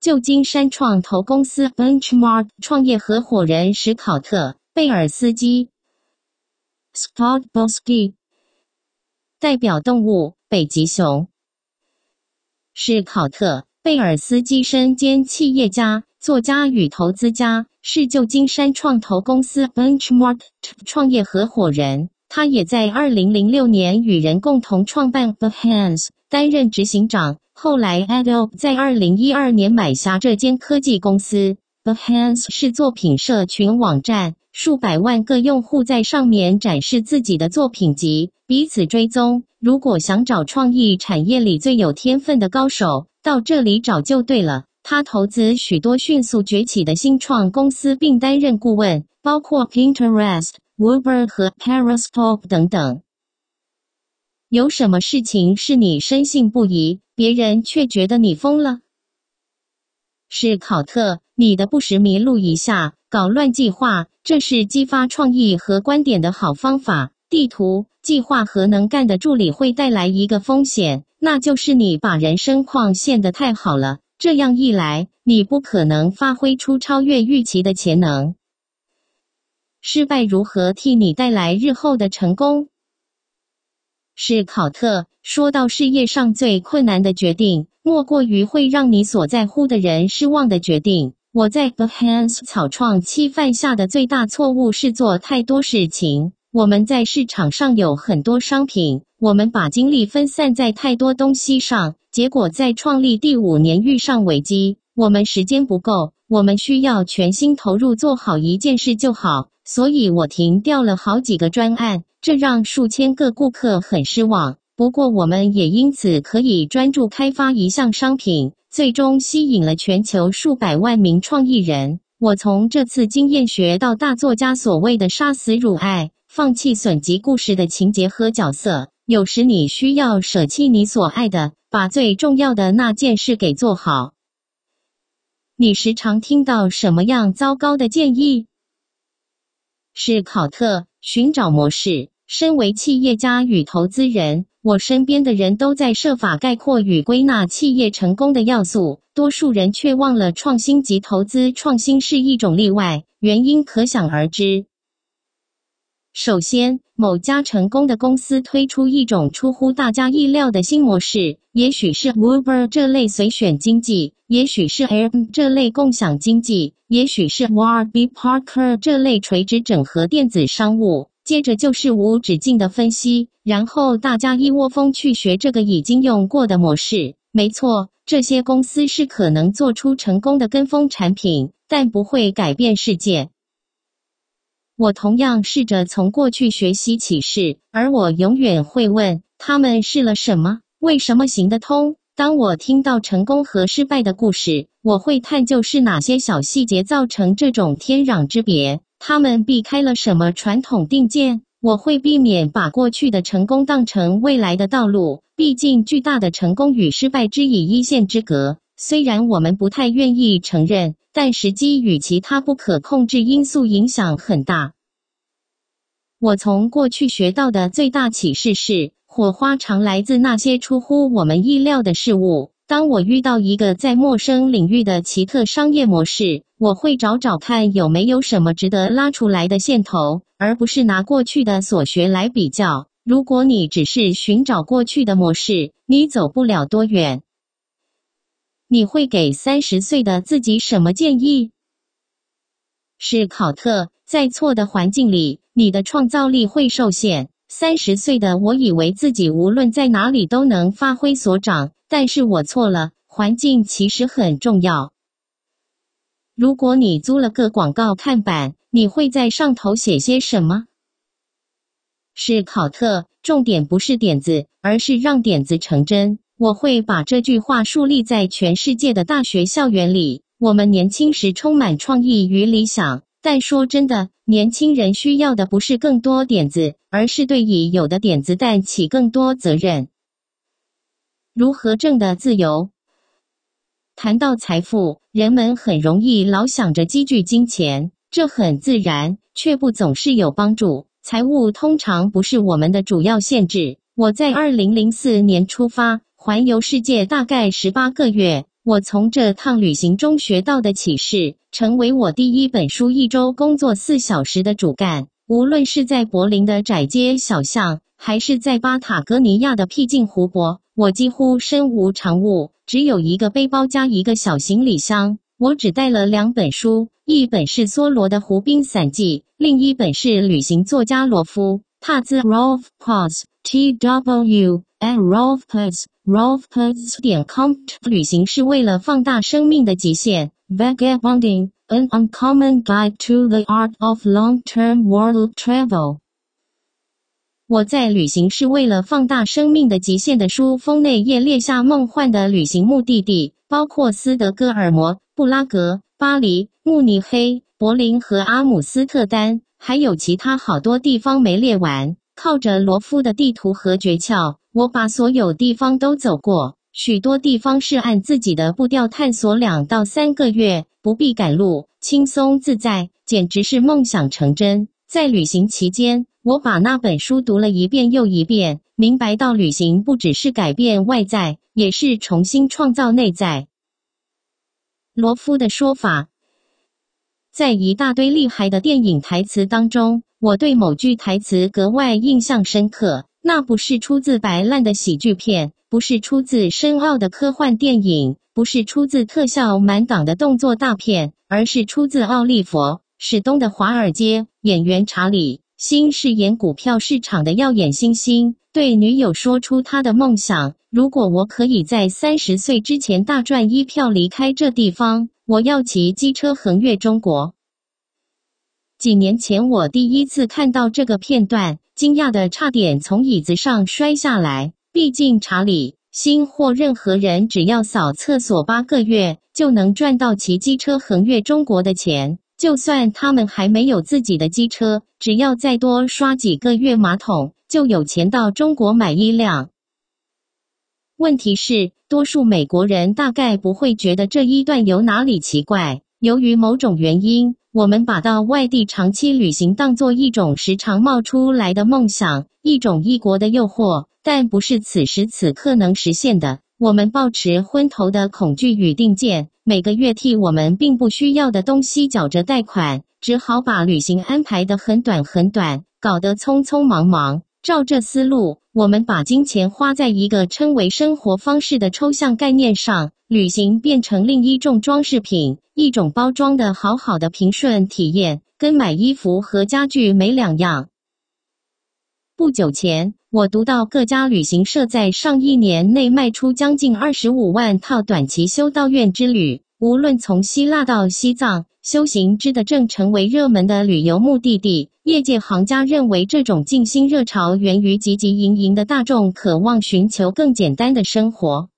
旧金山创投公司 Benchmark 创业合伙人史考特·贝尔斯基 （Scott Bosky） 代表动物北极熊。史考特·贝尔斯基身兼企业家、作家与投资家，是旧金山创投公司 Benchmark 创业合伙人。他也在2006年与人共同创办 Behance，担任执行长。后来，Adobe 在2012年买下这间科技公司。Behance 是作品社群网站，数百万个用户在上面展示自己的作品集，彼此追踪。如果想找创意产业里最有天分的高手，到这里找就对了。他投资许多迅速崛起的新创公司，并担任顾问，包括 Pinterest、Uber 和 Periscope 等等。有什么事情是你深信不疑，别人却觉得你疯了？是考特，你的不时迷路一下，搞乱计划，这是激发创意和观点的好方法。地图、计划和能干的助理会带来一个风险，那就是你把人生框限得太好了。这样一来，你不可能发挥出超越预期的潜能。失败如何替你带来日后的成功？是考特说到事业上最困难的决定，莫过于会让你所在乎的人失望的决定。我在 Behance 草创期犯下的最大错误是做太多事情。我们在市场上有很多商品，我们把精力分散在太多东西上，结果在创立第五年遇上危机。我们时间不够，我们需要全心投入做好一件事就好，所以我停掉了好几个专案。这让数千个顾客很失望。不过，我们也因此可以专注开发一项商品，最终吸引了全球数百万名创意人。我从这次经验学到大作家所谓的“杀死乳爱，放弃损及故事”的情节和角色。有时你需要舍弃你所爱的，把最重要的那件事给做好。你时常听到什么样糟糕的建议？是考特。寻找模式。身为企业家与投资人，我身边的人都在设法概括与归纳企业成功的要素，多数人却忘了创新及投资创新是一种例外，原因可想而知。首先，某家成功的公司推出一种出乎大家意料的新模式，也许是 Uber 这类随选经济，也许是 Air 这类共享经济，也许是 Warby Parker 这类垂直整合电子商务。接着就是无止境的分析，然后大家一窝蜂去学这个已经用过的模式。没错，这些公司是可能做出成功的跟风产品，但不会改变世界。我同样试着从过去学习启示，而我永远会问他们试了什么，为什么行得通。当我听到成功和失败的故事，我会探究是哪些小细节造成这种天壤之别，他们避开了什么传统定见。我会避免把过去的成功当成未来的道路，毕竟巨大的成功与失败之以一线之隔。虽然我们不太愿意承认。但时机与其他不可控制因素影响很大。我从过去学到的最大启示是，火花常来自那些出乎我们意料的事物。当我遇到一个在陌生领域的奇特商业模式，我会找找看有没有什么值得拉出来的线头，而不是拿过去的所学来比较。如果你只是寻找过去的模式，你走不了多远。你会给三十岁的自己什么建议？是考特，在错的环境里，你的创造力会受限。三十岁的我以为自己无论在哪里都能发挥所长，但是我错了。环境其实很重要。如果你租了个广告看板，你会在上头写些什么？是考特，重点不是点子，而是让点子成真。我会把这句话树立在全世界的大学校园里。我们年轻时充满创意与理想，但说真的，年轻人需要的不是更多点子，而是对已有的点子担起更多责任。如何挣的自由？谈到财富，人们很容易老想着积聚金钱，这很自然，却不总是有帮助。财务通常不是我们的主要限制。我在二零零四年出发。环游世界大概十八个月，我从这趟旅行中学到的启示，成为我第一本书一周工作四小时的主干。无论是在柏林的窄街小巷，还是在巴塔哥尼亚的僻静湖泊，我几乎身无长物，只有一个背包加一个小行李箱。我只带了两本书，一本是梭罗的《湖滨散记》，另一本是旅行作家罗夫帕兹 （Rolf Potts） T W at Rolf Potts Rolf Potts 点 com。旅行是为了放大生命的极限。Vagabonding, an uncommon guide to the art of long-term world travel。我在旅行是为了放大生命的极限的书封内页列下梦幻的旅行目的地，包括斯德哥尔摩、布拉格、巴黎、慕尼黑、柏林和阿姆斯特丹，还有其他好多地方没列完。靠着罗夫的地图和诀窍，我把所有地方都走过。许多地方是按自己的步调探索两到三个月，不必赶路，轻松自在，简直是梦想成真。在旅行期间。我把那本书读了一遍又一遍，明白到旅行不只是改变外在，也是重新创造内在。罗夫的说法，在一大堆厉害的电影台词当中，我对某句台词格外印象深刻。那不是出自白烂的喜剧片，不是出自深奥的科幻电影，不是出自特效满档的动作大片，而是出自奥利弗·史东的《华尔街》演员查理。新饰演股票市场的耀眼新星，对女友说出他的梦想：如果我可以在三十岁之前大赚一票离开这地方，我要骑机车横越中国。几年前，我第一次看到这个片段，惊讶的差点从椅子上摔下来。毕竟，查理新或任何人只要扫厕所八个月，就能赚到骑机车横越中国的钱。就算他们还没有自己的机车，只要再多刷几个月马桶，就有钱到中国买一辆。问题是，多数美国人大概不会觉得这一段有哪里奇怪。由于某种原因，我们把到外地长期旅行当做一种时常冒出来的梦想，一种异国的诱惑，但不是此时此刻能实现的。我们抱持昏头的恐惧与定见。每个月替我们并不需要的东西缴着贷款，只好把旅行安排的很短很短，搞得匆匆忙忙。照这思路，我们把金钱花在一个称为生活方式的抽象概念上，旅行变成另一种装饰品，一种包装的好好的平顺体验，跟买衣服和家具没两样。不久前，我读到各家旅行社在上一年内卖出将近二十五万套短期修道院之旅。无论从希腊到西藏，修行之的正成为热门的旅游目的地。业界行家认为，这种静心热潮源于汲汲营营的大众渴望寻求更简单的生活。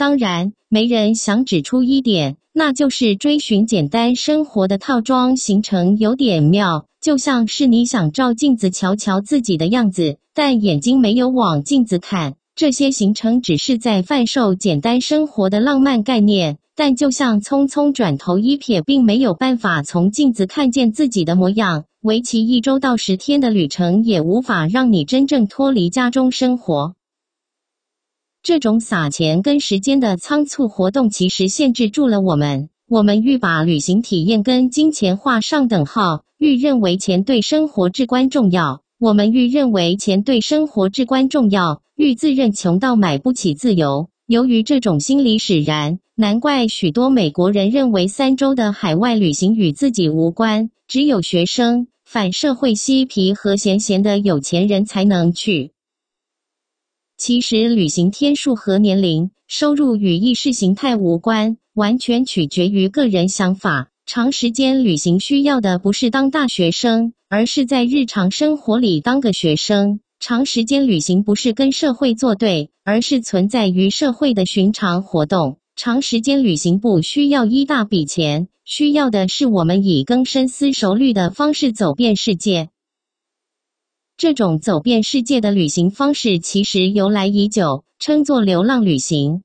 当然，没人想指出一点，那就是追寻简单生活的套装形成有点妙。就像是你想照镜子瞧瞧自己的样子，但眼睛没有往镜子看。这些行程只是在贩售简单生活的浪漫概念，但就像匆匆转头一瞥，并没有办法从镜子看见自己的模样。为期一周到十天的旅程，也无法让你真正脱离家中生活。这种撒钱跟时间的仓促活动，其实限制住了我们。我们欲把旅行体验跟金钱画上等号。欲认为钱对生活至关重要，我们欲认为钱对生活至关重要，欲自认穷到买不起自由。由于这种心理使然，难怪许多美国人认为三周的海外旅行与自己无关，只有学生、反社会嬉皮和闲闲的有钱人才能去。其实，旅行天数和年龄、收入与意识形态无关，完全取决于个人想法。长时间旅行需要的不是当大学生，而是在日常生活里当个学生。长时间旅行不是跟社会作对，而是存在于社会的寻常活动。长时间旅行不需要一大笔钱，需要的是我们以更深思熟虑的方式走遍世界。这种走遍世界的旅行方式其实由来已久，称作流浪旅行。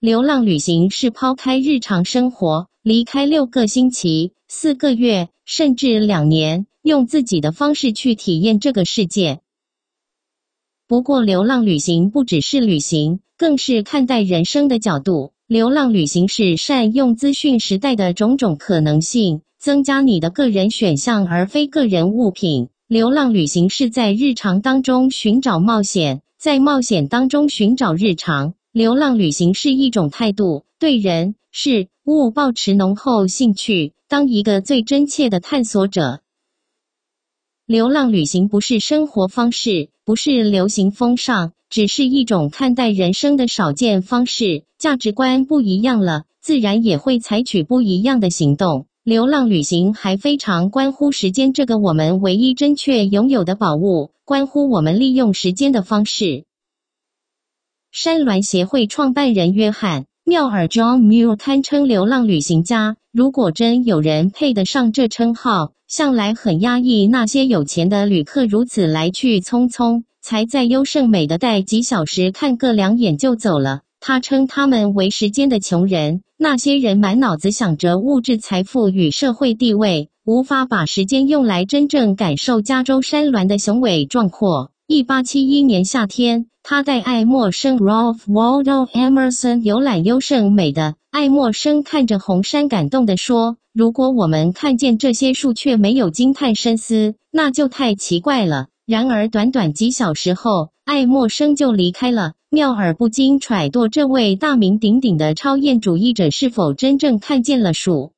流浪旅行是抛开日常生活。离开六个星期、四个月，甚至两年，用自己的方式去体验这个世界。不过，流浪旅行不只是旅行，更是看待人生的角度。流浪旅行是善用资讯时代的种种可能性，增加你的个人选项，而非个人物品。流浪旅行是在日常当中寻找冒险，在冒险当中寻找日常。流浪旅行是一种态度，对人事物保持浓厚兴趣，当一个最真切的探索者。流浪旅行不是生活方式，不是流行风尚，只是一种看待人生的少见方式。价值观不一样了，自然也会采取不一样的行动。流浪旅行还非常关乎时间，这个我们唯一真确拥有的宝物，关乎我们利用时间的方式。山峦协会创办人约翰·缪尔 （John Muir） 堪称流浪旅行家。如果真有人配得上这称号，向来很压抑那些有钱的旅客如此来去匆匆，才在优胜美的待几小时看个两眼就走了。他称他们为时间的穷人。那些人满脑子想着物质财富与社会地位，无法把时间用来真正感受加州山峦的雄伟壮阔。一八七一年夏天。他带爱默生 （Ralph Waldo Emerson） 游览优胜美的爱默生看着红山，感动地说：“如果我们看见这些树却没有惊叹深思，那就太奇怪了。”然而，短短几小时后，爱默生就离开了。妙尔不禁揣度，这位大名鼎鼎的超验主义者是否真正看见了鼠？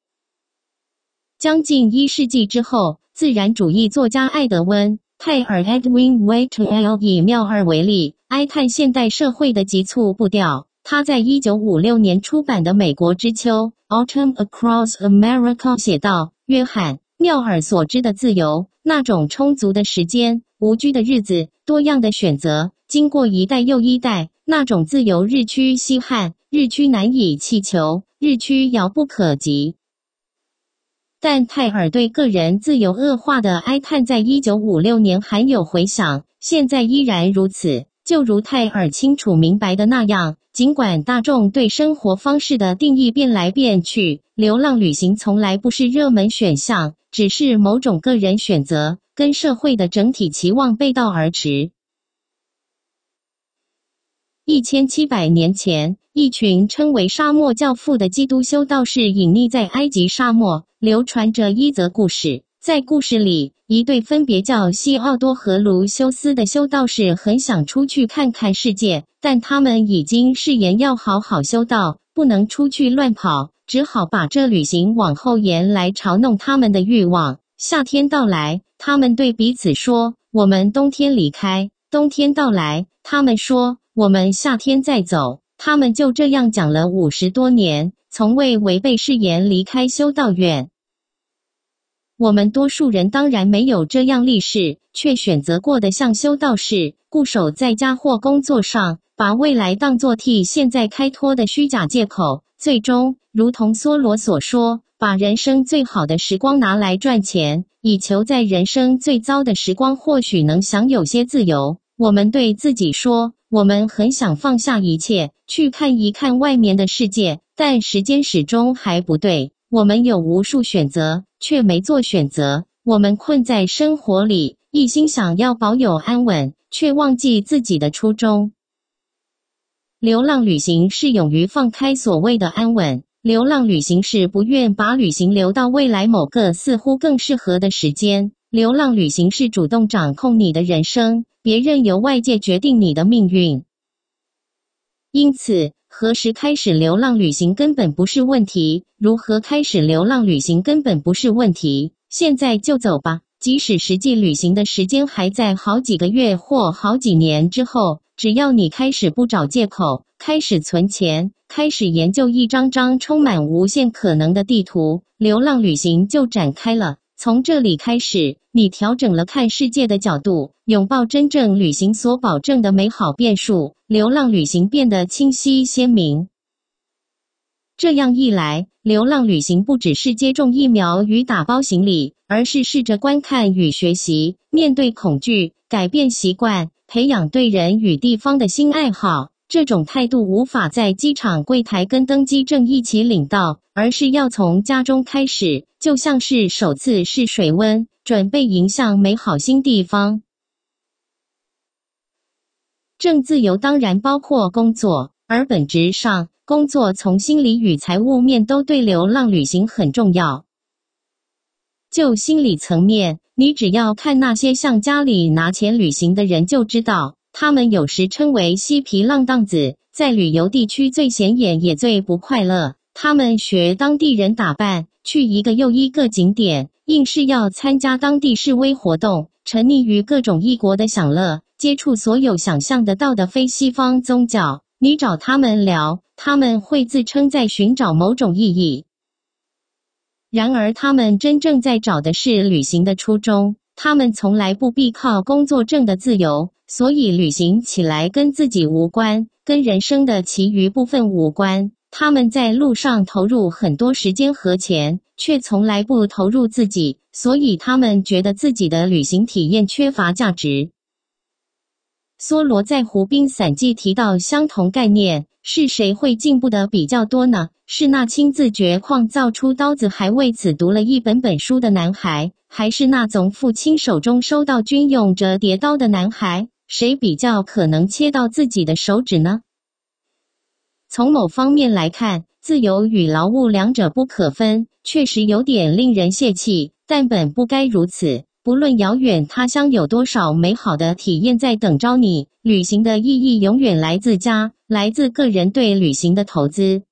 将近一世纪之后，自然主义作家爱德温。泰尔 Edwin w a i t l 以妙二为例，哀叹现代社会的急促步调。他在一九五六年出版的《美国之秋》（Autumn Across America） 写道：“约翰·妙尔所知的自由，那种充足的时间、无拘的日子、多样的选择，经过一代又一代，那种自由日趋稀罕，日趋难以祈求，日趋遥不可及。”但泰尔对个人自由恶化的哀叹，在一九五六年还有回响，现在依然如此。就如泰尔清楚明白的那样，尽管大众对生活方式的定义变来变去，流浪旅行从来不是热门选项，只是某种个人选择，跟社会的整体期望背道而驰。一千七百年前，一群称为沙漠教父的基督修道士隐匿在埃及沙漠。流传着一则故事，在故事里，一对分别叫西奥多和卢修斯的修道士很想出去看看世界，但他们已经誓言要好好修道，不能出去乱跑，只好把这旅行往后延，来嘲弄他们的欲望。夏天到来，他们对彼此说：“我们冬天离开。”冬天到来，他们说：“我们夏天再走。”他们就这样讲了五十多年，从未违背誓言离开修道院。我们多数人当然没有这样立誓，却选择过的像修道士，固守在家或工作上，把未来当作替现在开脱的虚假借口。最终，如同梭罗所说，把人生最好的时光拿来赚钱，以求在人生最糟的时光或许能享有些自由。我们对自己说，我们很想放下一切，去看一看外面的世界，但时间始终还不对。我们有无数选择。却没做选择。我们困在生活里，一心想要保有安稳，却忘记自己的初衷。流浪旅行是勇于放开所谓的安稳，流浪旅行是不愿把旅行留到未来某个似乎更适合的时间。流浪旅行是主动掌控你的人生，别任由外界决定你的命运。因此。何时开始流浪旅行根本不是问题，如何开始流浪旅行根本不是问题。现在就走吧，即使实际旅行的时间还在好几个月或好几年之后，只要你开始不找借口，开始存钱，开始研究一张张充满无限可能的地图，流浪旅行就展开了。从这里开始，你调整了看世界的角度，拥抱真正旅行所保证的美好变数，流浪旅行变得清晰鲜明。这样一来，流浪旅行不只是接种疫苗与打包行李，而是试着观看与学习，面对恐惧，改变习惯，培养对人与地方的新爱好。这种态度无法在机场柜台跟登机证一起领到，而是要从家中开始，就像是首次试水温，准备迎向美好新地方。正自由当然包括工作，而本质上，工作从心理与财务面都对流浪旅行很重要。就心理层面，你只要看那些向家里拿钱旅行的人就知道，他们有时称为嬉皮浪荡子，在旅游地区最显眼也最不快乐。他们学当地人打扮，去一个又一个景点，硬是要参加当地示威活动，沉溺于各种异国的享乐，接触所有想象得到的非西方宗教。你找他们聊，他们会自称在寻找某种意义。然而，他们真正在找的是旅行的初衷。他们从来不必靠工作挣的自由，所以旅行起来跟自己无关，跟人生的其余部分无关。他们在路上投入很多时间和钱，却从来不投入自己，所以他们觉得自己的旅行体验缺乏价值。梭罗在《湖滨散记》提到相同概念：是谁会进步的比较多呢？是那亲自掘矿造出刀子，还为此读了一本本书的男孩，还是那从父亲手中收到军用折叠刀的男孩？谁比较可能切到自己的手指呢？从某方面来看，自由与劳务两者不可分，确实有点令人泄气，但本不该如此。不论遥远他乡有多少美好的体验在等着你，旅行的意义永远来自家，来自个人对旅行的投资。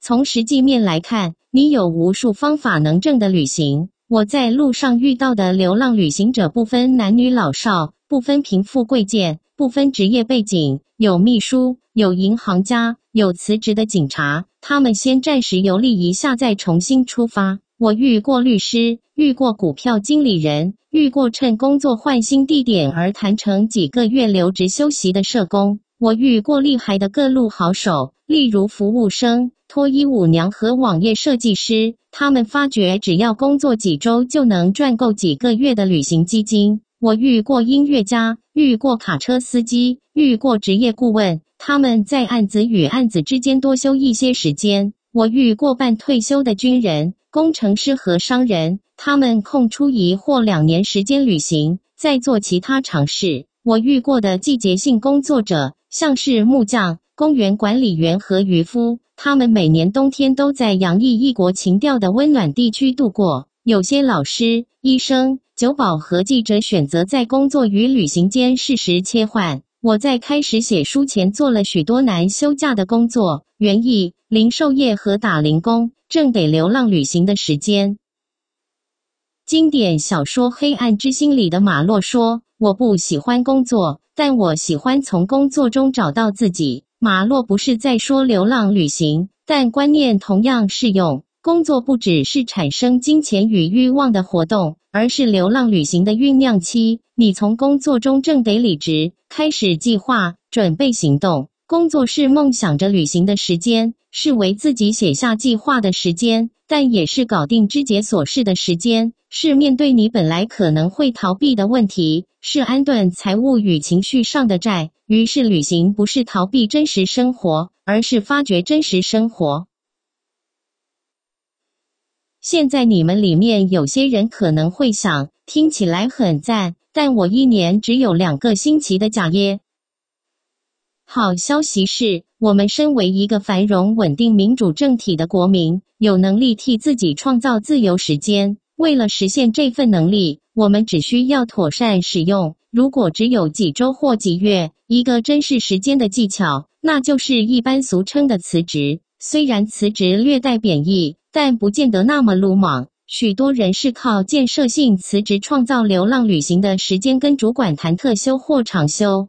从实际面来看，你有无数方法能挣的旅行。我在路上遇到的流浪旅行者不分男女老少，不分贫富贵贱，不分职业背景，有秘书，有银行家，有辞职的警察。他们先暂时游历一下，再重新出发。我遇过律师，遇过股票经理人，遇过趁工作换新地点而谈成几个月留职休息的社工。我遇过厉害的各路好手，例如服务生。脱衣舞娘和网页设计师，他们发觉只要工作几周就能赚够几个月的旅行基金。我遇过音乐家，遇过卡车司机，遇过职业顾问，他们在案子与案子之间多休一些时间。我遇过半退休的军人、工程师和商人，他们空出一或两年时间旅行，再做其他尝试。我遇过的季节性工作者，像是木匠、公园管理员和渔夫。他们每年冬天都在洋溢异国情调的温暖地区度过。有些老师、医生、酒保和记者选择在工作与旅行间适时切换。我在开始写书前做了许多难休假的工作，园艺、零售业和打零工，挣得流浪旅行的时间。经典小说《黑暗之心》里的马洛说：“我不喜欢工作，但我喜欢从工作中找到自己。”马洛不是在说流浪旅行，但观念同样适用。工作不只是产生金钱与欲望的活动，而是流浪旅行的酝酿期。你从工作中挣得理直，开始计划、准备行动。工作是梦想着旅行的时间，是为自己写下计划的时间，但也是搞定肢解琐事的时间，是面对你本来可能会逃避的问题，是安顿财务与情绪上的债。于是，旅行不是逃避真实生活，而是发掘真实生活。现在你们里面有些人可能会想，听起来很赞，但我一年只有两个星期的假耶。好消息是，我们身为一个繁荣、稳定、民主政体的国民，有能力替自己创造自由时间。为了实现这份能力，我们只需要妥善使用。如果只有几周或几月，一个珍视时间的技巧，那就是一般俗称的辞职。虽然辞职略带贬义，但不见得那么鲁莽。许多人是靠建设性辞职创造流浪旅行的时间，跟主管谈特休或长休。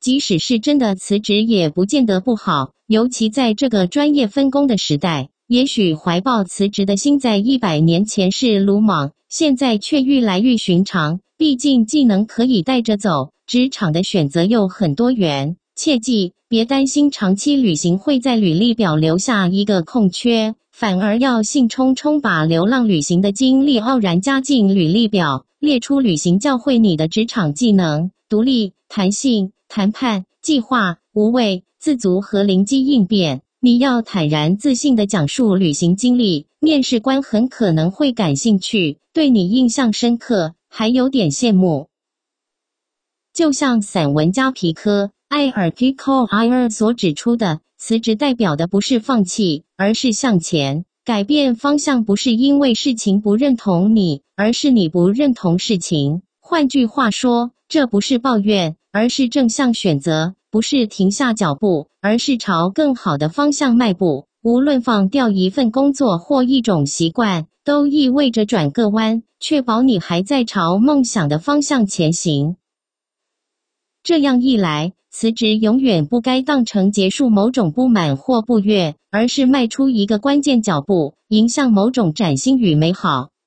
即使是真的辞职，也不见得不好，尤其在这个专业分工的时代。也许怀抱辞职的心，在一百年前是鲁莽，现在却愈来愈寻常。毕竟技能可以带着走，职场的选择又很多元。切记，别担心长期旅行会在履历表留下一个空缺，反而要兴冲冲把流浪旅行的经历傲然加进履历表，列出旅行教会你的职场技能：独立、弹性、谈判、计划、无畏、自足和灵机应变。你要坦然自信的讲述旅行经历，面试官很可能会感兴趣，对你印象深刻，还有点羡慕。就像散文家皮科艾尔皮科埃尔所指出的，辞职代表的不是放弃，而是向前。改变方向不是因为事情不认同你，而是你不认同事情。换句话说，这不是抱怨，而是正向选择；不是停下脚步，而是朝更好的方向迈步。无论放掉一份工作或一种习惯，都意味着转个弯，确保你还在朝梦想的方向前行。这样一来。辞职永远不该当成结束某种不满或不悦，而是迈出一个关键脚步，迎向某种崭新与美好。